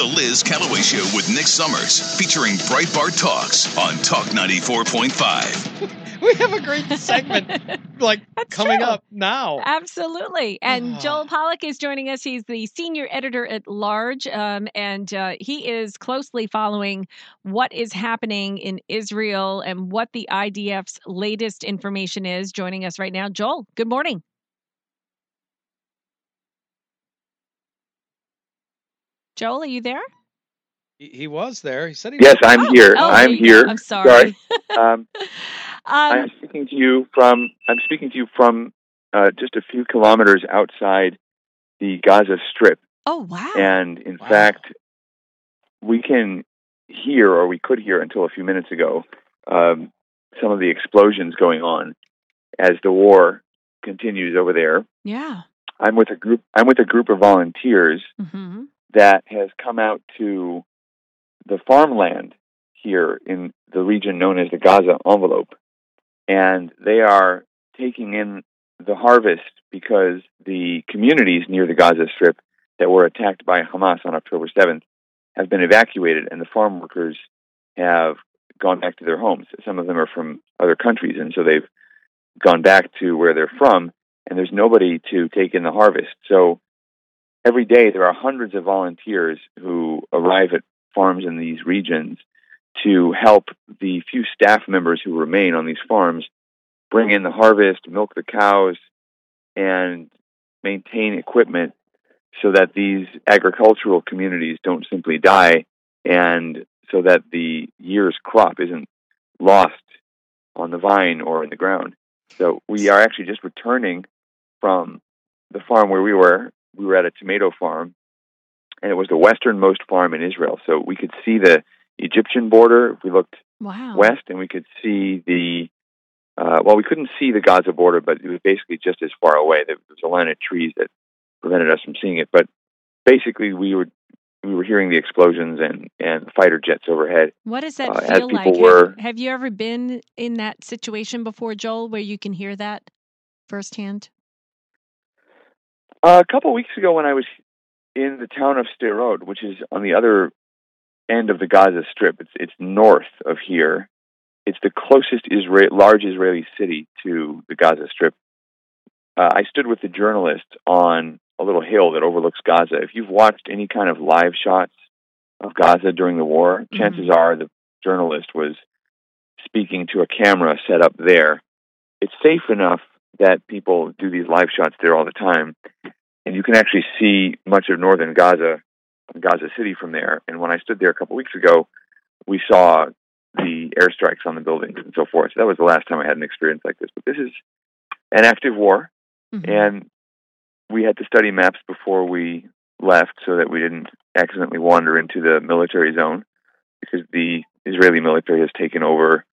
The Liz Callaway Show with Nick Summers, featuring Breitbart Talks on Talk 94.5. we have a great segment like That's coming true. up now. Absolutely. And Ah. Joel Pollak is joining us. He's the senior editor at large, um, and uh, he is closely following what is happening in Israel and what the IDF's latest information is. Joining us right now. Joel, good morning. Joel, are you there? He, he was there. He said he Yes, was. I'm Oh, here. oh, I'm there you go. here. I'm sorry. Um, Um, I'm speaking to you from. I'm speaking to you from uh, just a few kilometers outside the Gaza Strip, oh, wow. and in Wow. fact, we can hear, or we could hear until a few minutes ago, um, some of the explosions going on as the war continues over there. yeah. I'm with a group. I'm with a group of volunteers hmm that has come out to the farmland here in the region known as the Gaza envelope. And they are taking in the harvest because the communities near the Gaza Strip that were attacked by Hamas on October 7th have been evacuated, and the farm workers have gone back to their homes. Some of them are from other countries, and so they've gone back to where they're from, and there's nobody to take in the harvest. So every day there are hundreds of volunteers who arrive at farms in these regions to help the few staff members who remain on these farms bring in the harvest, milk the cows, and maintain equipment so that these agricultural communities don't simply die and so that the year's crop isn't lost on the vine or in the ground. So we are actually just returning from the farm where we were. We were at a tomato farm, and it was the westernmost farm in Israel. So we could see the Egyptian border. If we looked Wow. west, and we could see the uh, well, we couldn't see the Gaza border, but it was basically just as far away. There was a line of trees that prevented us from seeing it. But basically, we were we were hearing the explosions and and fighter jets overhead. What does that uh, feel like? were- Have, you ever been in that situation before, Joel, where you can hear that firsthand? Uh, a couple weeks ago, when I was in the town of Sderot, which is on the other end of the Gaza Strip, it's it's north of here. It's the closest Israel, large Israeli city to the Gaza Strip. Uh, I stood with the journalist on a little hill that overlooks Gaza. If you've watched any kind of live shots of Gaza during the war, chances are the journalist was speaking to a camera set up there. It's safe enough that people do these live shots there all the time, and you can actually see much of northern Gaza, Gaza City from there. And when I stood there a couple weeks ago, we saw the airstrikes on the buildings and so forth. So that was the last time I had an experience like this. But this is an active war, Mhm. and we had to study maps before we left so that we didn't accidentally wander into the military zone because the Israeli military has taken over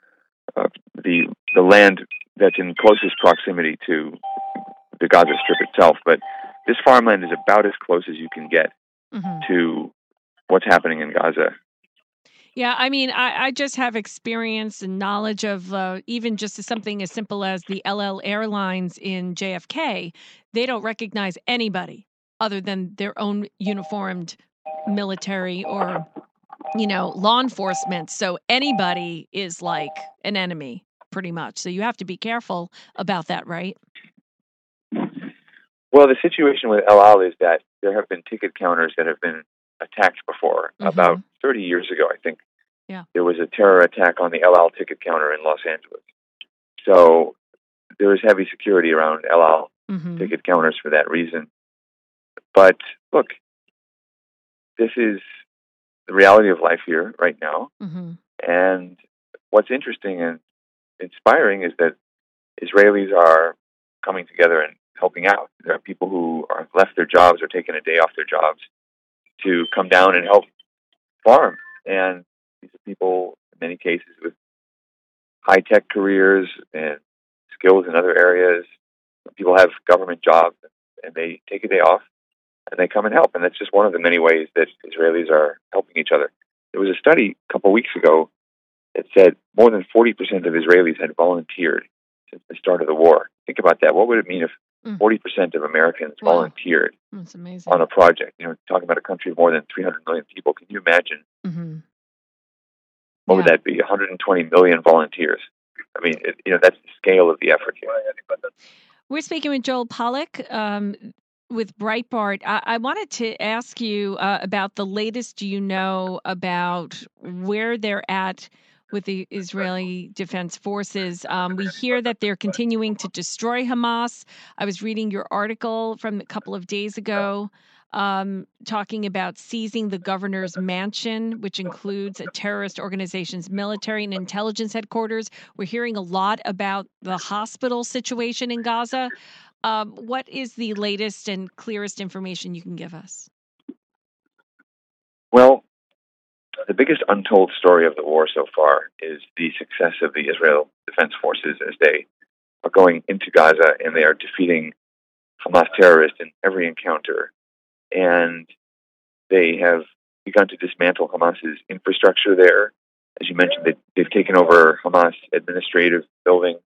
uh, the the land that's in closest proximity to the Gaza Strip itself. But this farmland is about as close as you can get Mhm. to what's happening in Gaza. Yeah, I mean, I, I just have experience and knowledge of uh, even just something as simple as the El Al Airlines in JFK. They don't recognize anybody other than their own uniformed military or, you know, law enforcement. So anybody is like an enemy, pretty much. So you have to be careful about that, right? Well, the situation with El Al is that there have been ticket counters that have been attacked before. Mhm. About 30 years ago, I think, Yeah. there was a terror attack on the El Al ticket counter in Los Angeles. So there is heavy security around El Al hmm ticket counters for that reason. But look, this is the reality of life here right now. hmm And what's interesting and inspiring is that Israelis are coming together and helping out. There are people who are left their jobs or taking a day off their jobs to come down and help farm. And these are people, in many cases, with high tech careers and skills in other areas. People have government jobs and they take a day off and they come and help. And that's just one of the many ways that Israelis are helping each other. There was a study a couple of weeks ago that said more than 40% of Israelis had volunteered since the start of the war. Think about that. What would it mean if Mm. Forty percent of Americans Wow. volunteered That's amazing. on a project. You know, talking about a country of more than 300 million people. Can you imagine hmm what would that be? 120 million volunteers. I mean, it, you know, that's the scale of the effort here. We're speaking with Joel Pollak um, with Breitbart. I, I wanted to ask you uh, about the latest you know about where they're at with the Israeli Defense Forces. Um, we hear that they're continuing to destroy Hamas. I was reading your article from a couple of days ago. Um, talking about seizing the governor's mansion, which includes a terrorist organization's military and intelligence headquarters. We're hearing a lot about the hospital situation in Gaza. Um, what is the latest and clearest information you can give us? Well, the biggest untold story of the war so far is the success of the Israel Defense Forces as they are going into Gaza and they are defeating Hamas terrorists in every encounter. And they have begun to dismantle Hamas's infrastructure there. As you mentioned, they, they've taken over Hamas administrative buildings.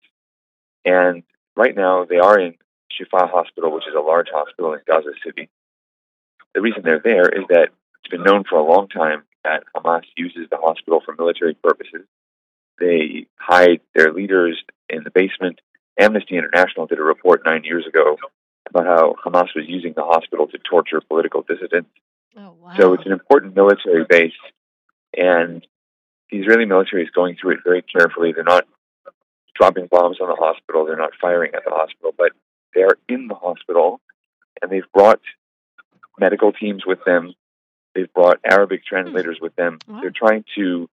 And right now they are in Shifa Hospital, which is a large hospital in Gaza City. The reason they're there is that it's been known for a long time that Hamas uses the hospital for military purposes. They hide their leaders in the basement. Amnesty International did a report nine years ago about how Hamas was using the hospital to torture political dissidents. Oh, wow. So it's an important military base, and the Israeli military is going through it very carefully. They're not dropping bombs on the hospital, they're not firing at the hospital, but they're in the hospital, and they've brought medical teams with them. They've brought Arabic translators with them. Wow. They're trying to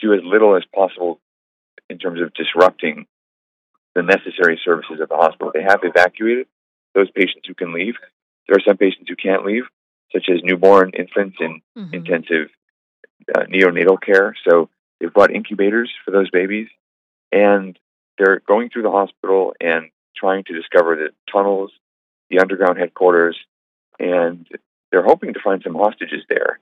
do as little as possible in terms of disrupting the necessary services of the hospital. They have evacuated those patients who can leave. There are some patients who can't leave, such as newborn infants in Mhm. intensive uh, neonatal care. So they've brought incubators for those babies, and they're going through the hospital and trying to discover the tunnels, the underground headquarters, and they're hoping to find some hostages there.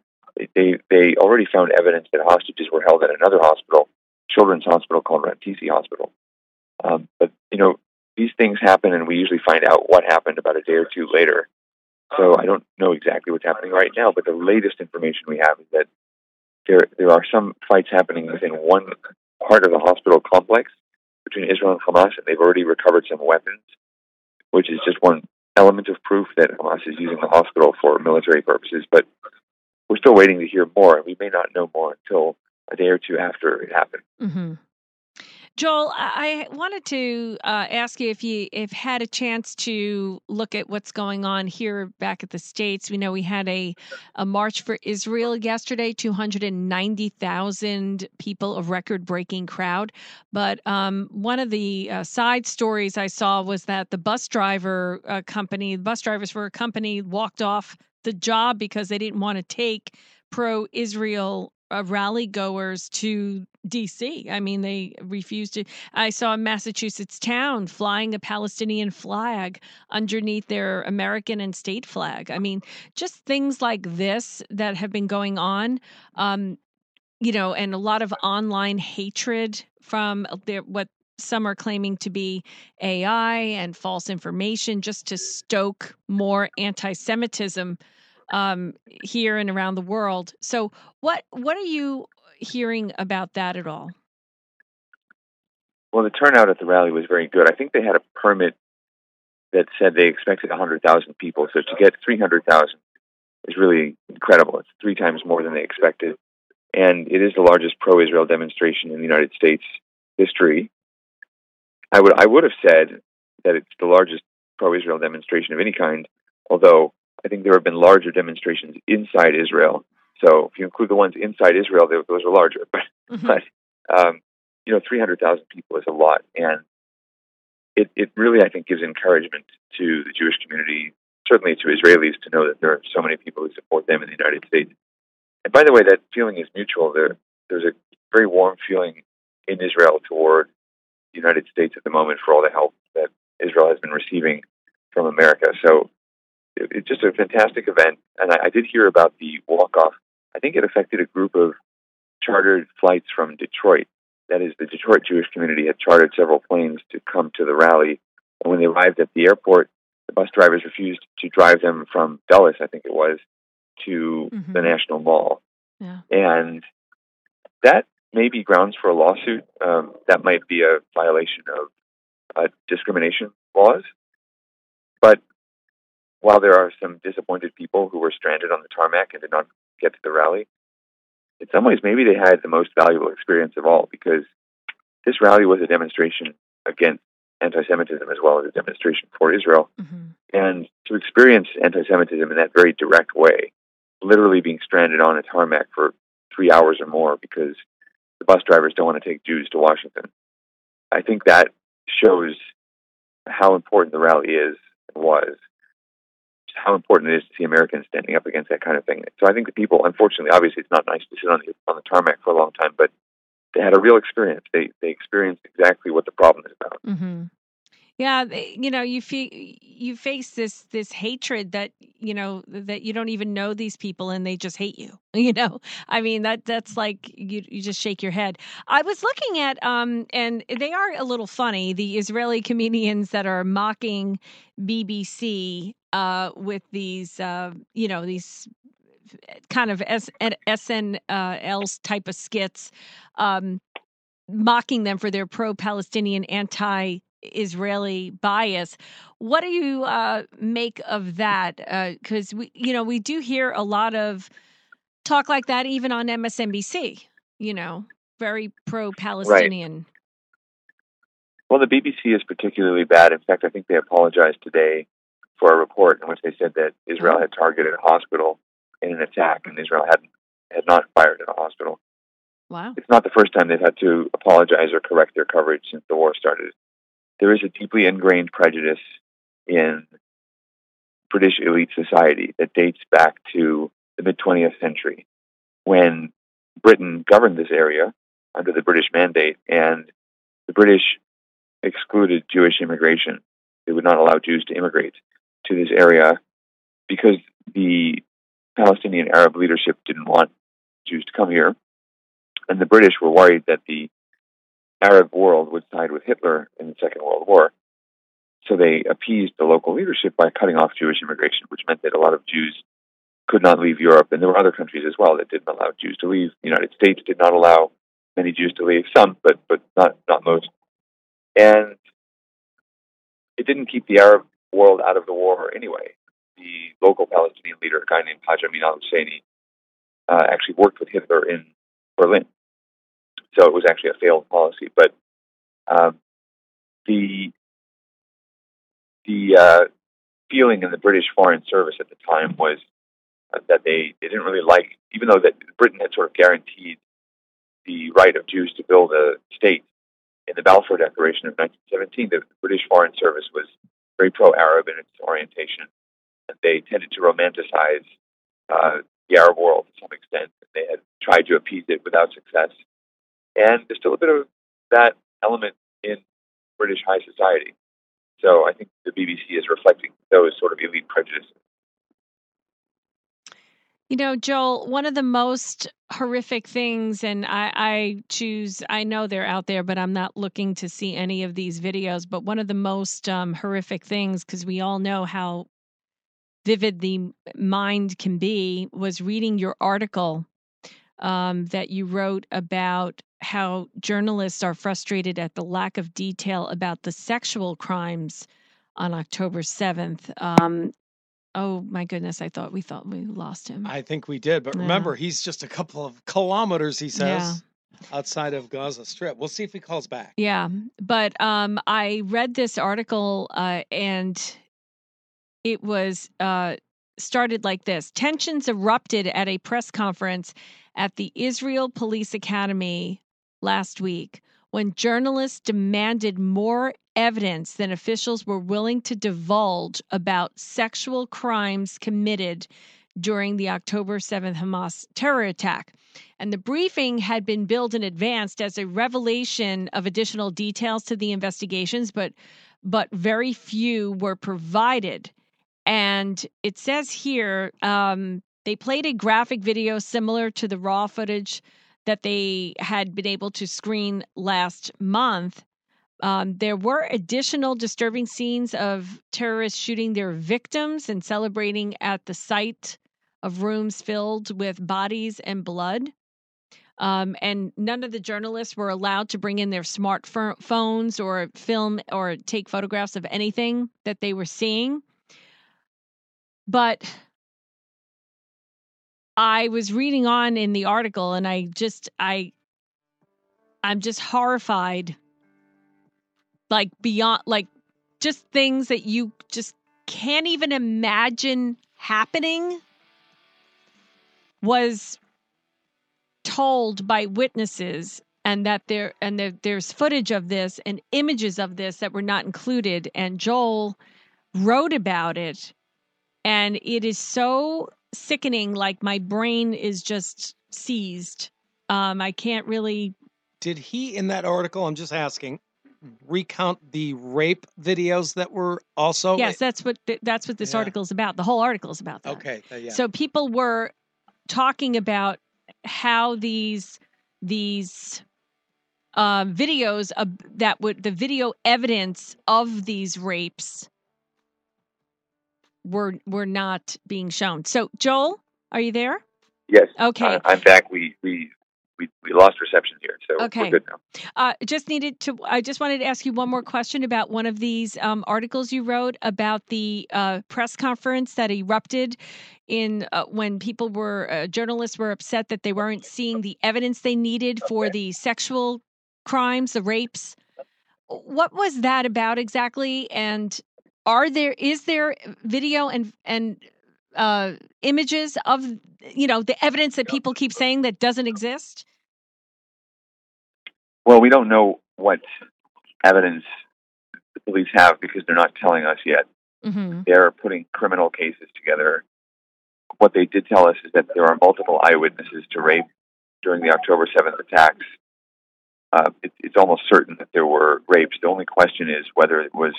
They they, already found evidence that hostages were held at another hospital, children's hospital called Rantisi Hospital. Um, but you know these things happen, and we usually find out what happened about a day or two later. So I don't know exactly what's happening right now, but the latest information we have is that there there are some fights happening within one part of the hospital complex between Israel and Hamas, and they've already recovered some weapons, which is just one element of proof that Hamas is using the hospital for military purposes. But we're still waiting to hear more, and we may not know more until a day or two after it happened. hmm Joel, I wanted to uh, ask you if you if had a chance to look at what's going on here back at the states. We know we had a a march for Israel yesterday, two hundred and ninety thousand people, a record breaking crowd. But um, one of the uh, side stories I saw was that the bus driver uh, company, the bus drivers for a company, walked off the job because they didn't want to take pro Israel uh, rally goers to DC. I mean, they refused to. I saw a Massachusetts town flying a Palestinian flag underneath their American and state flag. I mean, just things like this that have been going on. Um, you know, and a lot of online hatred from their, what some are claiming to be AI and false information just to stoke more anti Semitism um, here and around the world. So, what what are you hearing about that at all? Well, the turnout at the rally was very good. I think they had a permit that said they expected 100,000 people. So to get 300,000 is really incredible. It's three times more than they expected. And it is the largest pro Israel demonstration in the United States history. I would, I would have said that it's the largest pro Israel demonstration of any kind, although I think there have been larger demonstrations inside Israel. So if you include the ones inside Israel, they, those are larger. But Mhm. but um, you know, 300,000 people is a lot, and it it really I think gives encouragement to the Jewish community, certainly to Israelis, to know that there are so many people who support them in the United States. And by the way, that feeling is mutual. There there's a very warm feeling in Israel toward the United States at the moment for all the help that Israel has been receiving from America. So it, it's just a fantastic event, and I, I did hear about the walk off. I think it affected a group of chartered flights from Detroit. That is, the Detroit Jewish community had chartered several planes to come to the rally And when they arrived at the airport, the bus drivers refused to drive them from Dulles, I think it was, to Mhm. the National Mall. Yeah. And that may be grounds for a lawsuit. Um, that might be a violation of uh, discrimination laws. But while there are some disappointed people who were stranded on the tarmac and did not get to the rally, in some ways, maybe they had the most valuable experience of all because this rally was a demonstration against anti Semitism as well as a demonstration for Israel. Mhm. And to experience anti Semitism in that very direct way, literally being stranded on a tarmac for three hours or more because the bus drivers don't want to take Jews to Washington, I think that shows how important the rally is and was, how important it is to see Americans standing up against that kind of thing. So I think the people, unfortunately, obviously, it's not nice to sit on the on the tarmac for a long time, but they had a real experience. They they experienced exactly what the problem is about. Mm-hmm. Yeah, you know, you feel you face this this hatred that you know that you don't even know these people and they just hate you. You know, I mean that that's like you you just shake your head. I was looking at um and they are a little funny the Israeli comedians that are mocking BBC uh with these uh you know these kind of S- SNLs type of skits um mocking them for their pro-Palestinian anti-Israeli bias. What do you uh, make of that? Because we, you know, we do hear a lot of talk like that even on MSNBC. You know, very pro-Palestinian. Well, the BBC is particularly bad. In fact, I think they apologized today for a report in which they said that Israel had targeted a hospital in an attack, and Israel had had not fired at a hospital. Wow. It's not the first time they've had to apologize or correct their coverage since the war started. There is a deeply ingrained prejudice in British elite society that dates back to the mid 20th century when Britain governed this area under the British mandate, and the British excluded Jewish immigration. They would not allow Jews to immigrate to this area because the Palestinian Arab leadership didn't want Jews to come here. And the British were worried that the Arab world would side with Hitler in the Second World War. So they appeased the local leadership by cutting off Jewish immigration, which meant that a lot of Jews could not leave Europe. And there were other countries as well that didn't allow Jews to leave. The United States did not allow many Jews to leave, some, but, but not, not most. And it didn't keep the Arab world out of the war anyway. The local Palestinian leader, a guy named Haj Amin al Husseini, uh, actually worked with Hitler in Berlin. So it was actually a failed policy. But um, the the uh, feeling in the British Foreign Service at the time was that they, they didn't really like, even though that Britain had sort of guaranteed the right of Jews to build a state in the Balfour Declaration of 1917, the British Foreign Service was very pro-Arab in its orientation, they tended to romanticize uh, the Arab world to some extent. They had tried to appease it without success, and there's still a bit of that element in British high society. So I think the BBC is reflecting those sort of elite prejudices. You know, Joel, one of the most horrific things, and I, I, choose, I know they're out there, but I'm not looking to see any of these videos. But one of the most um, horrific things, because we all know how vivid the mind can be, was reading your article um, that you wrote about how journalists are frustrated at the lack of detail about the sexual crimes on October 7th. Um, oh my goodness, I thought we thought we lost him. I think we did, but Yeah. remember, he's just a couple of kilometers, he Yeah. says, outside of Gaza Strip. We'll see if he calls back. Yeah, but um, I read this article uh, and it was uh, started like this: tensions erupted at a press conference at the Israel Police Academy last week when journalists demanded more evidence than officials were willing to divulge about sexual crimes committed during the October 7th Hamas terror attack. And the briefing had been billed in advance as a revelation of additional details to the investigations, but but very few were provided. And it says here um, they played a graphic video similar to the raw footage that they had been able to screen last month, Um, there were additional disturbing scenes of terrorists shooting their victims and celebrating at the site of rooms filled with bodies and blood. Um, and none of the journalists were allowed to bring in their smartphones or film or take photographs of anything that they were seeing. But I was reading on in the article and I just I I'm just horrified like beyond like just things that you just can't even imagine happening was told by witnesses and that there and there, there's footage of this and images of this that were not included and Joel wrote about it. And it is so sickening like my brain is just seized um I can't really Did he in that article? I'm just asking. Recount the rape videos that were also. yes that's what th- that's what this Yeah. article is about the whole article is about that Okay. uh, yeah. So people were talking about how these these uh, videos of, that would the video evidence of these rapes were were not being shown. So Joel, are you there? Yes. Okay. Uh, I'm back. We we we, we lost reception here, so Okay. we're good now. Uh, just needed to. I just wanted to ask you one more question about one of these um, articles you wrote about the uh, press conference that erupted in uh, when people were uh, journalists were upset that they weren't seeing the evidence they needed for the sexual crimes, the rapes. What was that about exactly? And are there is there video and and uh, images of you know the evidence that people keep saying that doesn't exist? Well, we don't know what evidence the police have because they're not telling us yet. Mm-hmm. They're putting criminal cases together. What they did tell us is that there are multiple eyewitnesses to rape during the October 7th attacks. Uh, it, it's almost certain that there were rapes. The only question is whether it was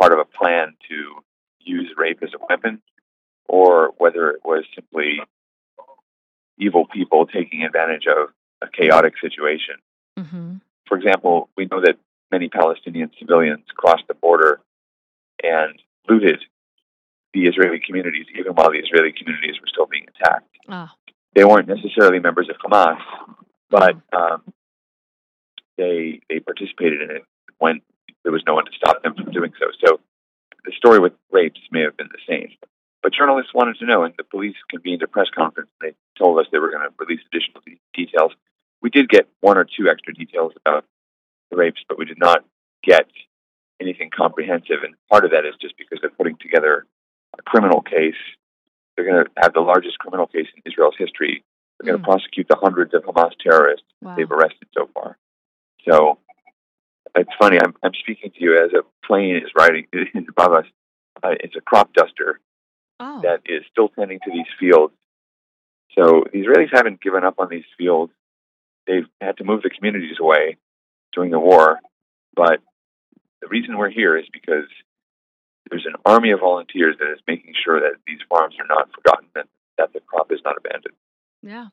part of a plan to use rape as a weapon or whether it was simply evil people taking advantage of a chaotic situation. Mm-hmm. For example, we know that many Palestinian civilians crossed the border and looted the Israeli communities, even while the Israeli communities were still being attacked. Ah. They weren't necessarily members of Hamas, but um, they they participated in it when there was no one to stop them from doing so. So the story with rapes may have been the same. But journalists wanted to know, and the police convened a press conference. They told us they were going to release additional de- details. We did get one or two extra details about the rapes, but we did not get anything comprehensive. And part of that is just because they're putting together a criminal case. They're going to have the largest criminal case in Israel's history. They're going Mm. to prosecute the hundreds of Hamas terrorists Wow. they've arrested so far. So it's funny. I'm I'm speaking to you as a plane is riding above us. Uh, it's a crop duster Oh. that is still tending to these fields. So the Israelis haven't given up on these fields. They've had to move the communities away during the war, but the reason we're here is because there's an army of volunteers that is making sure that these farms are not forgotten and that the crop is not abandoned. Yeah.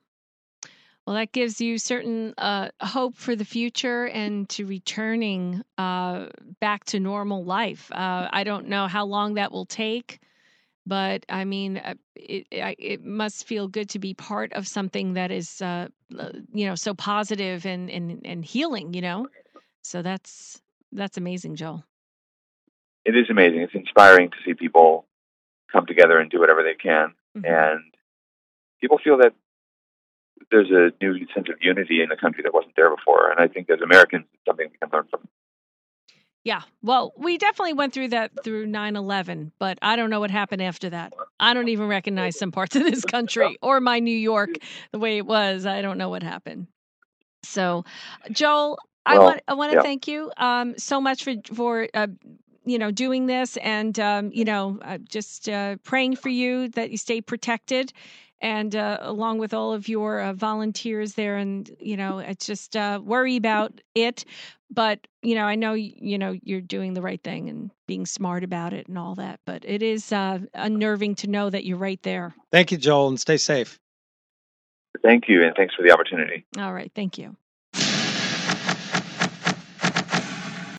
Well, that gives you certain uh, hope for the future and to returning uh, back to normal life. Uh, I don't know how long that will take, but I mean, uh, it it must feel good to be part of something that is, uh, uh, you know, so positive and and and healing. You know, so that's that's amazing, Joel. It is amazing. It's inspiring to see people come together and do whatever they can. Mhm. And people feel that there's a new sense of unity in the country that wasn't there before. And I think as Americans, it's something we can learn from. Yeah. Well, we definitely went through that through 9 11, but I don't know what happened after that. I don't even recognize some parts of this country or my New York the way it was. I don't know what happened. So, Joel, I want I want to yeah. thank you um, so much for for uh, you know doing this and um, you know uh, just uh, praying for you that you stay protected and uh, along with all of your uh, volunteers there and you know it's just uh, worry about it but you know i know you know you're doing the right thing and being smart about it and all that but it is uh, unnerving to know that you're right there Thank you, Joel, and stay safe. Thank you, and thanks for the opportunity. all right thank you